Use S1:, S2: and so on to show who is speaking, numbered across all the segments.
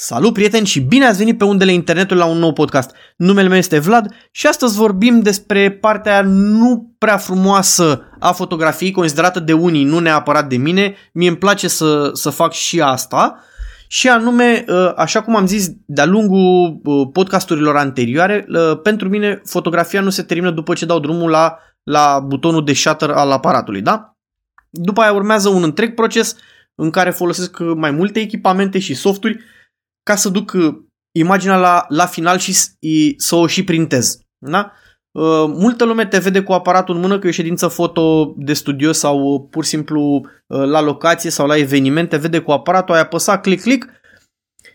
S1: Salut prieteni și bine ați venit pe undele internetului la un nou podcast. Numele meu este Vlad și astăzi vorbim despre partea nu prea frumoasă a fotografiei, considerată de unii, nu neapărat de mine. Mie îmi place să, să fac și asta. Și anume, ă, așa cum am zis de-a lungul ă, podcasturilor anterioare, ă, pentru mine fotografia nu se termină după ce dau drumul la, la butonul de shutter al aparatului, da? După aia urmează un întreg proces în care folosesc mai multe echipamente și softuri ca să duc uh, imaginea la, la final și să o și printez. Da? Uh, multă lume te vede cu aparatul în mână că e o ședință foto de studio sau uh, pur și simplu la locație sau la eveniment, te vede cu aparatul, ai apăsat click click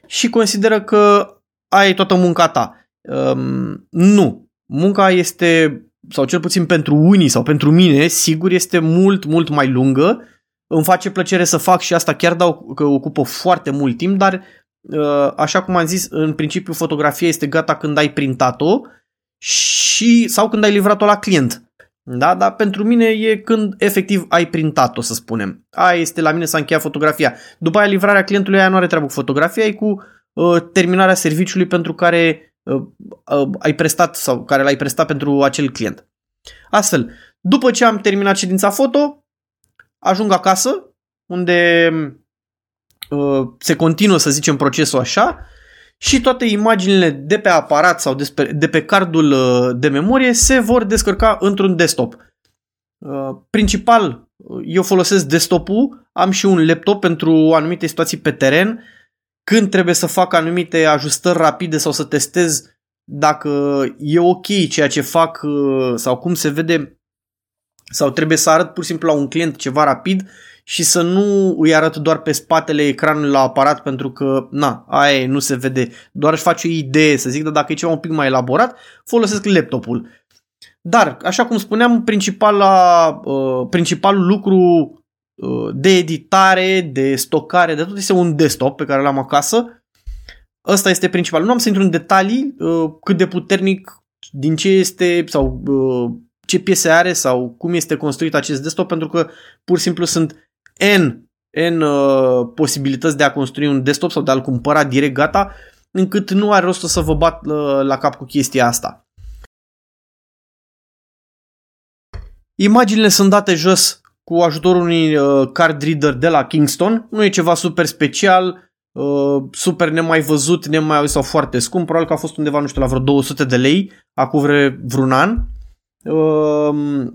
S1: și consideră că ai toată munca ta. Um, nu. Munca este, sau cel puțin pentru unii sau pentru mine, sigur este mult, mult mai lungă. Îmi face plăcere să fac și asta chiar dau că ocupă foarte mult timp, dar Uh, așa cum am zis, în principiu fotografia este gata când ai printat-o și, sau când ai livrat-o la client. Da? Dar pentru mine e când efectiv ai printat-o, să spunem. Aia este la mine s-a încheiat fotografia. După aia livrarea clientului aia nu are treabă cu fotografia, e cu uh, terminarea serviciului pentru care uh, uh, ai prestat sau care l-ai prestat pentru acel client. Astfel, după ce am terminat ședința foto, ajung acasă, unde Uh, se continuă, să zicem, procesul așa și toate imaginile de pe aparat sau de pe cardul uh, de memorie se vor descărca într-un desktop. Uh, principal, eu folosesc desktop-ul, am și un laptop pentru anumite situații pe teren, când trebuie să fac anumite ajustări rapide sau să testez dacă e ok ceea ce fac sau cum se vede sau trebuie să arăt pur și simplu la un client ceva rapid și să nu îi arăt doar pe spatele ecranului la aparat pentru că, na, aia nu se vede, doar își face o idee, să zic, dar dacă e ceva un pic mai elaborat, folosesc laptopul. Dar, așa cum spuneam, principala, uh, principalul lucru uh, de editare, de stocare, de tot este un desktop pe care l-am acasă. Ăsta este principal. Nu am să intru în detalii uh, cât de puternic din ce este sau uh, ce piese are sau cum este construit acest desktop pentru că pur și simplu sunt N, N uh, posibilități de a construi un desktop sau de a-l cumpăra direct gata, încât nu are rost să vă bat uh, la cap cu chestia asta. Imaginile sunt date jos cu ajutorul unui uh, card reader de la Kingston. Nu e ceva super special, uh, super nemai văzut, nemai auzit sau foarte scump. Probabil că a fost undeva, nu știu, la vreo 200 de lei, acum vre, vreun an. Uh,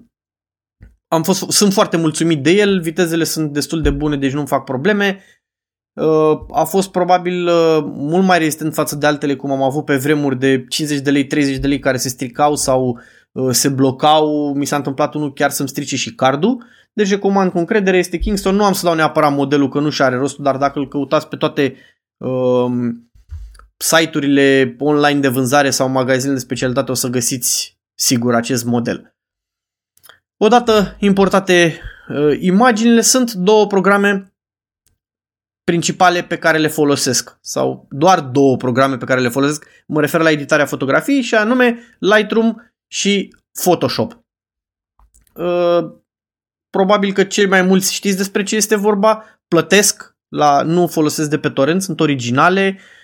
S1: am fost, sunt foarte mulțumit de el, vitezele sunt destul de bune, deci nu fac probleme. Uh, a fost probabil uh, mult mai rezistent față de altele cum am avut pe vremuri de 50 de lei, 30 de lei care se stricau sau uh, se blocau. Mi s-a întâmplat unul chiar să-mi strice și cardul. Deci recomand cu încredere, este Kingston. Nu am să dau neapărat modelul că nu și are rostul, dar dacă îl căutați pe toate uh, site-urile online de vânzare sau magazinele de specialitate o să găsiți sigur acest model. Odată importate uh, imaginile, sunt două programe principale pe care le folosesc sau doar două programe pe care le folosesc. Mă refer la editarea fotografiei și anume Lightroom și Photoshop. Uh, probabil că cei mai mulți știți despre ce este vorba, plătesc la nu folosesc de pe torrent, sunt originale, Uh,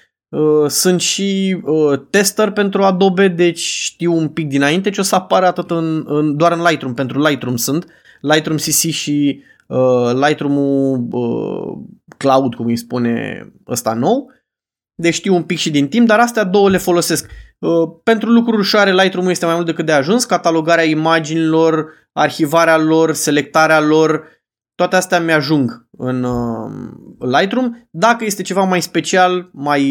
S1: sunt și uh, tester pentru Adobe, deci știu un pic dinainte ce o să apară atât în, în, doar în Lightroom, pentru Lightroom sunt, Lightroom CC și uh, Lightroom-ul uh, Cloud, cum îi spune ăsta nou. Deci știu un pic și din timp, dar astea două le folosesc. Uh, pentru lucruri ușoare Lightroom este mai mult decât de ajuns, catalogarea imaginilor, arhivarea lor, selectarea lor, toate astea mi-ajung în uh, Lightroom. Dacă este ceva mai special, mai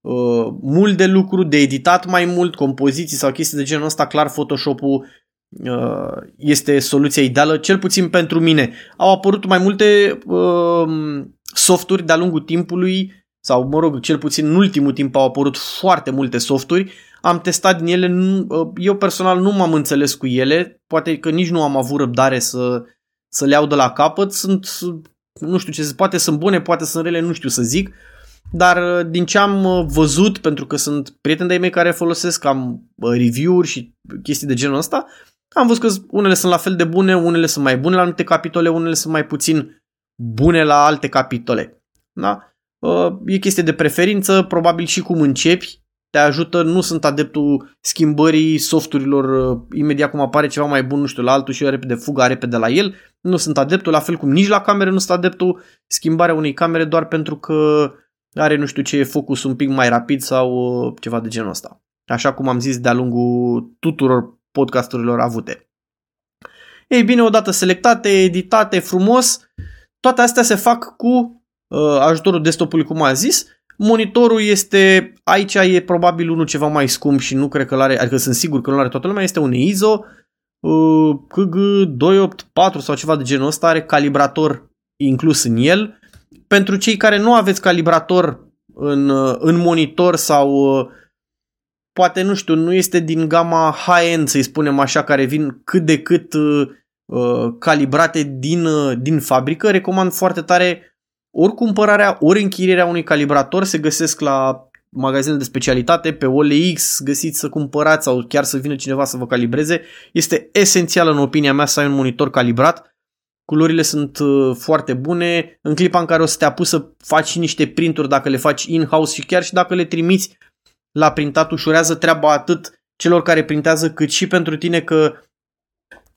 S1: uh, mult de lucru, de editat mai mult, compoziții sau chestii de genul ăsta, clar Photoshop-ul uh, este soluția ideală, cel puțin pentru mine. Au apărut mai multe uh, softuri de-a lungul timpului, sau mă rog, cel puțin în ultimul timp au apărut foarte multe softuri. Am testat din ele, uh, eu personal nu m-am înțeles cu ele, poate că nici nu am avut răbdare să să le iau de la capăt. Sunt, nu știu ce, poate sunt bune, poate sunt rele, nu știu să zic. Dar uh, din ce am uh, văzut, pentru că sunt prieteni de mei care folosesc, am uh, review-uri și chestii de genul ăsta, am văzut că unele sunt la fel de bune, unele sunt mai bune la anumite capitole, unele sunt mai puțin bune la alte capitole. Da? e chestie de preferință, probabil și cum începi, te ajută, nu sunt adeptul schimbării softurilor imediat cum apare ceva mai bun, nu știu, la altul și eu repede fuga repede la el. Nu sunt adeptul, la fel cum nici la camere nu sunt adeptul schimbarea unei camere doar pentru că are nu știu ce focus un pic mai rapid sau ceva de genul ăsta. Așa cum am zis de-a lungul tuturor podcasturilor avute. Ei bine, odată selectate, editate, frumos, toate astea se fac cu uh, ajutorul desktopului, cum am zis. Monitorul este, aici e probabil unul ceva mai scump și nu cred că l-are, adică sunt sigur că nu l-are toată lumea, este un ISO uh, KG284 sau ceva de genul ăsta, are calibrator inclus în el. Pentru cei care nu aveți calibrator în, uh, în monitor sau uh, poate, nu știu, nu este din gama high-end, să-i spunem așa, care vin cât de cât uh, uh, calibrate din, uh, din fabrică, recomand foarte tare ori cumpărarea, ori închirierea unui calibrator se găsesc la magazine de specialitate, pe OLX găsiți să cumpărați sau chiar să vină cineva să vă calibreze. Este esențial în opinia mea să ai un monitor calibrat. Culorile sunt uh, foarte bune. În clipa în care o să te apuci să faci niște printuri dacă le faci in-house și chiar și dacă le trimiți la printat ușurează treaba atât celor care printează cât și pentru tine că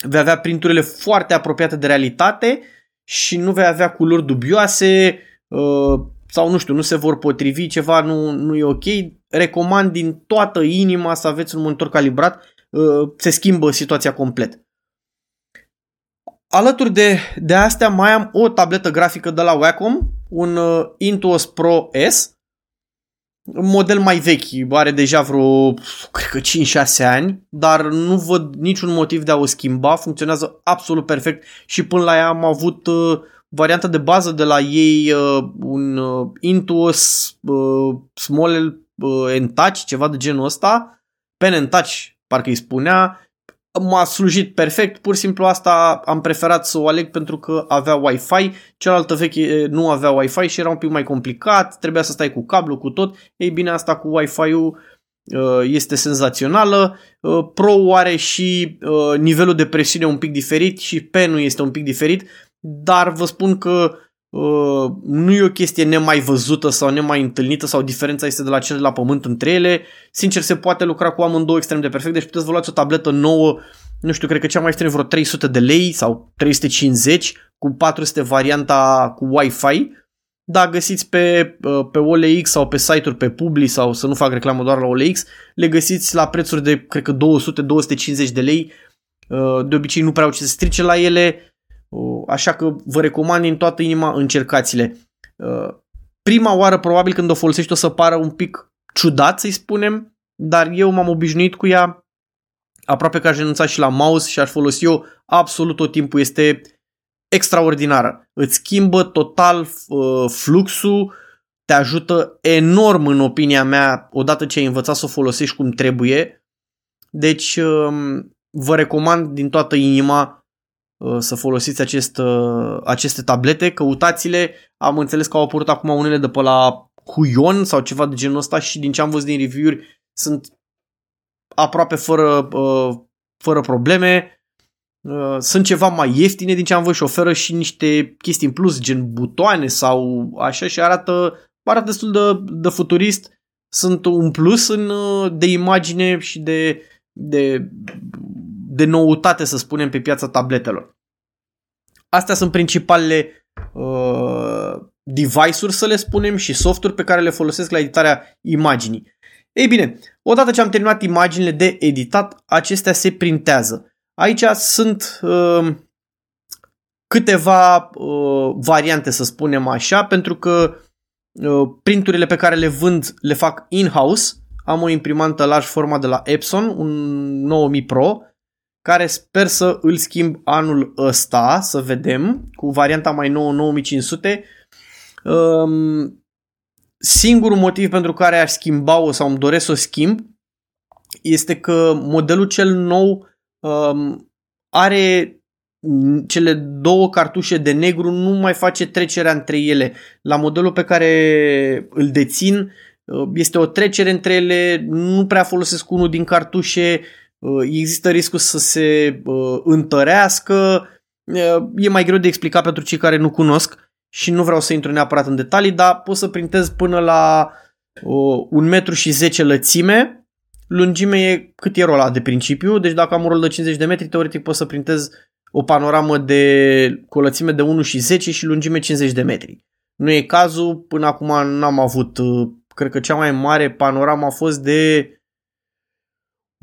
S1: vei avea printurile foarte apropiate de realitate și nu vei avea culori dubioase uh, sau nu știu, nu se vor potrivi, ceva nu, nu e ok. Recomand din toată inima să aveți un monitor calibrat, uh, se schimbă situația complet. Alături de, de astea mai am o tabletă grafică de la Wacom, un uh, Intuos Pro S, un model mai vechi, are deja vreo, cred că 5-6 ani, dar nu văd niciun motiv de a o schimba, funcționează absolut perfect și până la ea am avut uh, varianta de bază de la ei, uh, un uh, Intuos uh, Small uh, Touch, ceva de genul ăsta, Pen Touch, parcă îi spunea, m-a slujit perfect, pur și simplu asta am preferat să o aleg pentru că avea Wi-Fi, cealaltă veche nu avea Wi-Fi și era un pic mai complicat, trebuia să stai cu cablu, cu tot. Ei bine, asta cu Wi-Fi-ul este senzațională. Pro are și nivelul de presiune un pic diferit și penul este un pic diferit, dar vă spun că Uh, nu e o chestie nemai văzută sau nemai întâlnită sau diferența este de la cel de la pământ între ele. Sincer, se poate lucra cu amândouă extrem de perfect, deci puteți vă luați o tabletă nouă, nu știu, cred că cea mai ieftină vreo 300 de lei sau 350, cu 400 varianta cu Wi-Fi. Da, găsiți pe, uh, pe OLX sau pe site-uri pe Publi sau să nu fac reclamă doar la OLX, le găsiți la prețuri de, cred că 200-250 de lei. Uh, de obicei nu prea au ce să strice la ele Așa că vă recomand din toată inima încercați-le. Prima oară probabil când o folosești o să pară un pic ciudat să-i spunem, dar eu m-am obișnuit cu ea aproape că aș renunța și la mouse și aș folosi eu absolut tot timpul. Este extraordinară. Îți schimbă total fluxul, te ajută enorm în opinia mea odată ce ai învățat să o folosești cum trebuie. Deci vă recomand din toată inima Uh, să folosiți acest, uh, aceste tablete, căutați-le, am înțeles că au apărut acum unele de pe la Huion sau ceva de genul ăsta și din ce am văzut din review-uri sunt aproape fără, uh, fără probleme. Sunt ceva mai ieftine din ce am văzut și oferă și niște chestii în plus, gen butoane sau așa și arată, arată destul de, de futurist. Sunt un plus în, de imagine și de, de de noutate, să spunem, pe piața tabletelor. Astea sunt principalele uh, device-uri, să le spunem, și softuri pe care le folosesc la editarea imaginii. Ei bine, odată ce am terminat imaginile de editat, acestea se printează. Aici sunt uh, câteva uh, variante, să spunem așa, pentru că uh, printurile pe care le vând le fac in-house. Am o imprimantă large format de la Epson, un 9000 Pro, care sper să îl schimb anul ăsta, să vedem, cu varianta mai nouă 9500. Um, singurul motiv pentru care aș schimba-o sau îmi doresc să o schimb este că modelul cel nou um, are cele două cartușe de negru, nu mai face trecerea între ele. La modelul pe care îl dețin uh, este o trecere între ele, nu prea folosesc unul din cartușe, Uh, există riscul să se uh, întărească, uh, e mai greu de explicat pentru cei care nu cunosc și nu vreau să intru neapărat în detalii, dar pot să printez până la uh, 1 metru și 10 lățime. Lungime e cât e rola de principiu, deci dacă am un rol de 50 de metri, teoretic pot să printez o panoramă de, cu o lățime de 1 și 10 și lungime 50 de metri. Nu e cazul, până acum n-am avut, uh, cred că cea mai mare panoramă a fost de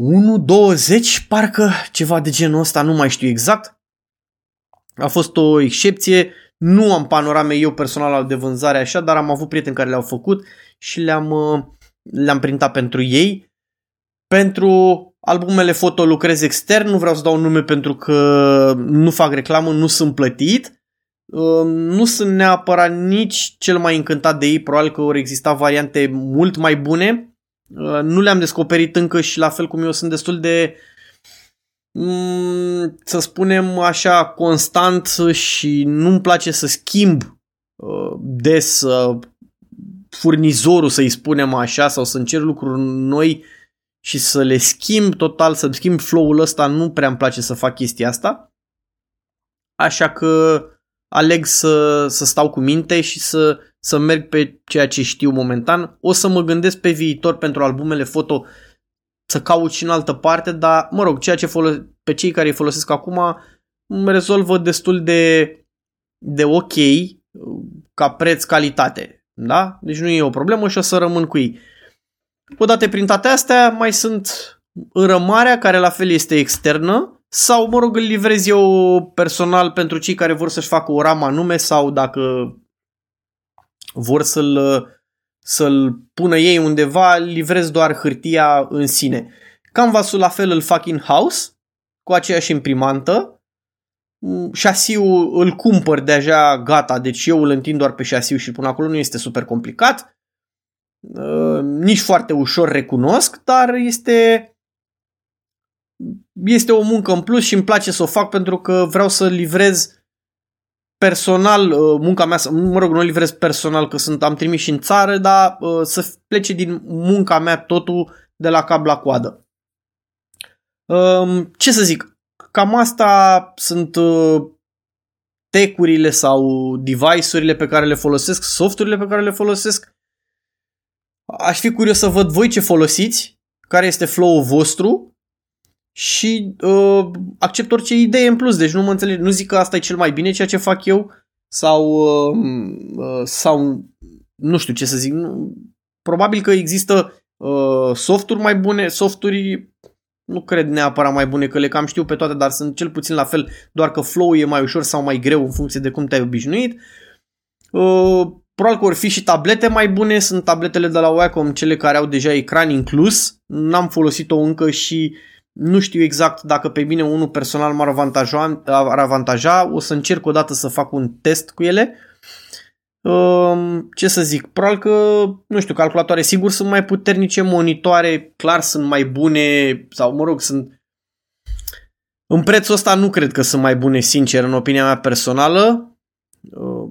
S1: 1,20, parcă ceva de genul ăsta, nu mai știu exact. A fost o excepție, nu am panorame eu personal de vânzare așa, dar am avut prieteni care le-au făcut și le-am, uh, le-am printat pentru ei. Pentru albumele foto lucrez extern, nu vreau să dau nume pentru că nu fac reclamă, nu sunt plătit. Uh, nu sunt neapărat nici cel mai încântat de ei, probabil că vor exista variante mult mai bune. Uh, nu le-am descoperit încă și la fel cum eu sunt destul de mm, să spunem așa constant și nu-mi place să schimb uh, des furnizorul, să-i spunem așa, sau să încerc lucruri noi și să le schimb total, să schimb flow-ul ăsta, nu prea îmi place să fac chestia asta. Așa că aleg să, să stau cu minte și să, să merg pe ceea ce știu momentan. O să mă gândesc pe viitor pentru albumele foto să caut și în altă parte, dar mă rog, ceea ce folos- pe cei care îi folosesc acum îmi rezolvă destul de, de ok ca preț-calitate. Da? Deci nu e o problemă și o să rămân cu ei. Odată printate astea, mai sunt înrămarea, care la fel este externă, sau, mă rog, îl livrez eu personal pentru cei care vor să-și facă o ramă anume sau dacă vor să-l, să-l pună ei undeva, livrez doar hârtia în sine. Canvasul la fel îl fac in-house, cu aceeași imprimantă. Șasiul îl cumpăr deja gata, deci eu îl întind doar pe șasiu și până acolo nu este super complicat. Uh, nici foarte ușor recunosc, dar este este o muncă în plus și îmi place să o fac pentru că vreau să livrez personal uh, munca mea, mă rog, nu o livrez personal că sunt, am trimis și în țară, dar uh, să plece din munca mea totul de la cap la coadă. Um, ce să zic, cam asta sunt tecurile sau device-urile pe care le folosesc, softurile pe care le folosesc. Aș fi curios să văd voi ce folosiți, care este flow-ul vostru și uh, accept orice idee în plus. Deci nu mă înțeleg, nu zic că asta e cel mai bine ceea ce fac eu sau, uh, uh, sau nu știu ce să zic. Nu, probabil că există uh, softuri mai bune, softuri nu cred neapărat mai bune că le cam știu pe toate, dar sunt cel puțin la fel, doar că flow e mai ușor sau mai greu în funcție de cum te-ai obișnuit. Uh, Probabil că vor fi și tablete mai bune, sunt tabletele de la Wacom, cele care au deja ecran inclus. N-am folosit-o încă și nu știu exact dacă pe mine unul personal m-ar avantaja, ar avantaja. O să încerc o dată să fac un test cu ele. Um, ce să zic, probabil că, nu știu, calculatoare sigur sunt mai puternice, monitoare clar sunt mai bune sau mă rog, sunt în prețul ăsta nu cred că sunt mai bune, sincer, în opinia mea personală. Uh,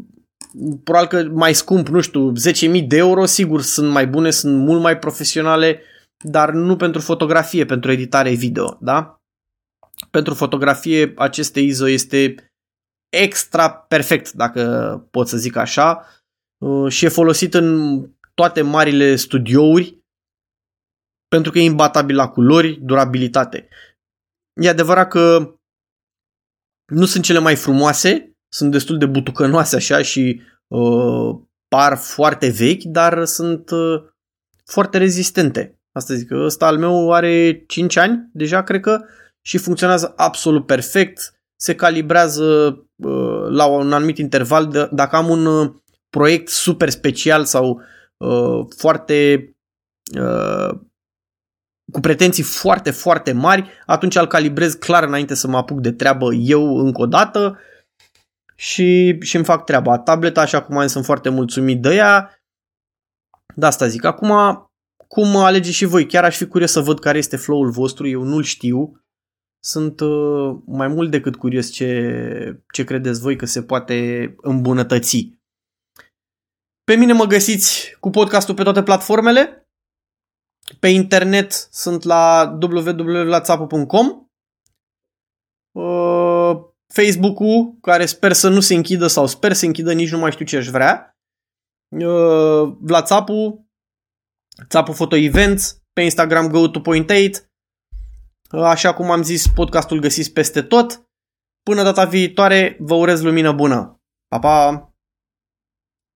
S1: probabil că mai scump, nu știu, 10.000 de euro, sigur sunt mai bune, sunt mult mai profesionale, dar nu pentru fotografie, pentru editare video, da? Pentru fotografie aceste ISO este extra perfect, dacă pot să zic așa, uh, și e folosit în toate marile studiouri pentru că e imbatabil la culori, durabilitate. E adevărat că nu sunt cele mai frumoase, sunt destul de butucănoase așa și uh, par foarte vechi, dar sunt uh, foarte rezistente. Asta zic că ăsta al meu are 5 ani deja, cred că, și funcționează absolut perfect. Se calibrează uh, la un anumit interval. De, dacă am un uh, proiect super special sau uh, foarte uh, cu pretenții foarte, foarte mari, atunci îl calibrez clar înainte să mă apuc de treabă eu încă o dată și, și îmi fac treaba. Tableta, așa cum am sunt foarte mulțumit de ea. De asta zic. Acum, cum alegeți și voi? Chiar aș fi curios să văd care este flow-ul vostru, eu nu-l știu. Sunt uh, mai mult decât curios ce, ce credeți voi că se poate îmbunătăți. Pe mine mă găsiți cu podcastul pe toate platformele. Pe internet sunt la www.țapu.com. Uh, Facebook-ul, care sper să nu se închidă sau sper să închidă, nici nu mai știu ce aș vrea. Uh, Vlad Țapu, Țapu Photo Events, pe Instagram go to point 8. Uh, așa cum am zis, podcastul găsiți peste tot. Până data viitoare, vă urez lumină bună. Pa, pa!